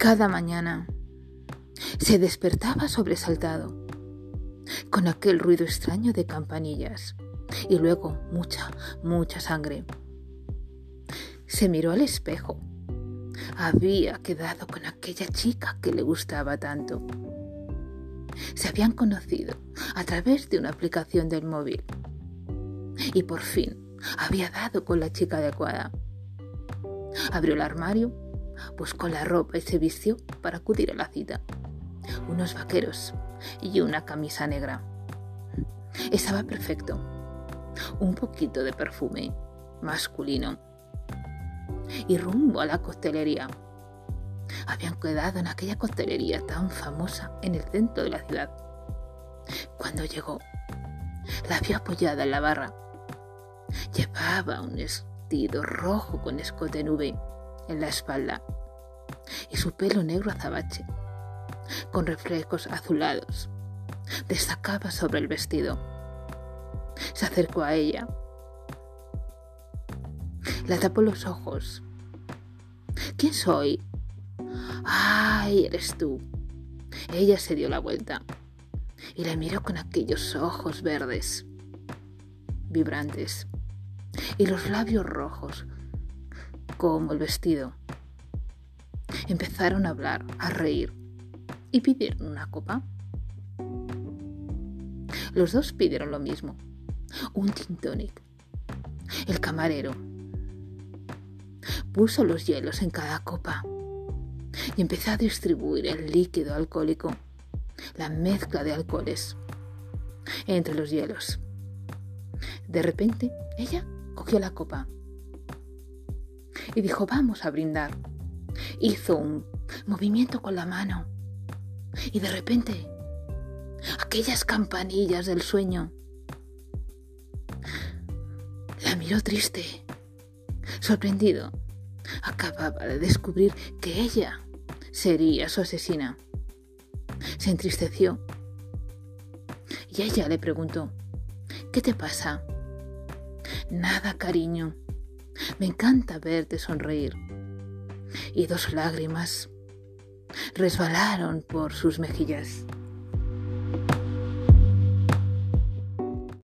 Cada mañana se despertaba sobresaltado con aquel ruido extraño de campanillas y luego mucha, mucha sangre. Se miró al espejo. Había quedado con aquella chica que le gustaba tanto. Se habían conocido a través de una aplicación del móvil. Y por fin había dado con la chica adecuada. Abrió el armario, buscó la ropa y se vistió para acudir a la cita. Unos vaqueros y una camisa negra. Estaba perfecto. Un poquito de perfume masculino. Y rumbo a la costelería. Habían quedado en aquella costelería tan famosa en el centro de la ciudad. Cuando llegó, la vio apoyada en la barra. Llevaba un vestido rojo con escote nube en la espalda y su pelo negro azabache con reflejos azulados. Destacaba sobre el vestido. Se acercó a ella. La tapó los ojos. ¿Quién soy? ¡Ay, eres tú! Ella se dio la vuelta y la miró con aquellos ojos verdes, vibrantes, y los labios rojos, como el vestido. Empezaron a hablar, a reír y pidieron una copa. Los dos pidieron lo mismo, un gin tonic. El camarero puso los hielos en cada copa y empezó a distribuir el líquido alcohólico, la mezcla de alcoholes, entre los hielos. De repente, ella cogió la copa y dijo, vamos a brindar. Hizo un movimiento con la mano y de repente, aquellas campanillas del sueño. La miró triste, sorprendido. Acababa de descubrir que ella sería su asesina. Se entristeció y ella le preguntó, ¿qué te pasa? Nada, cariño. Me encanta verte sonreír. Y dos lágrimas resbalaron por sus mejillas.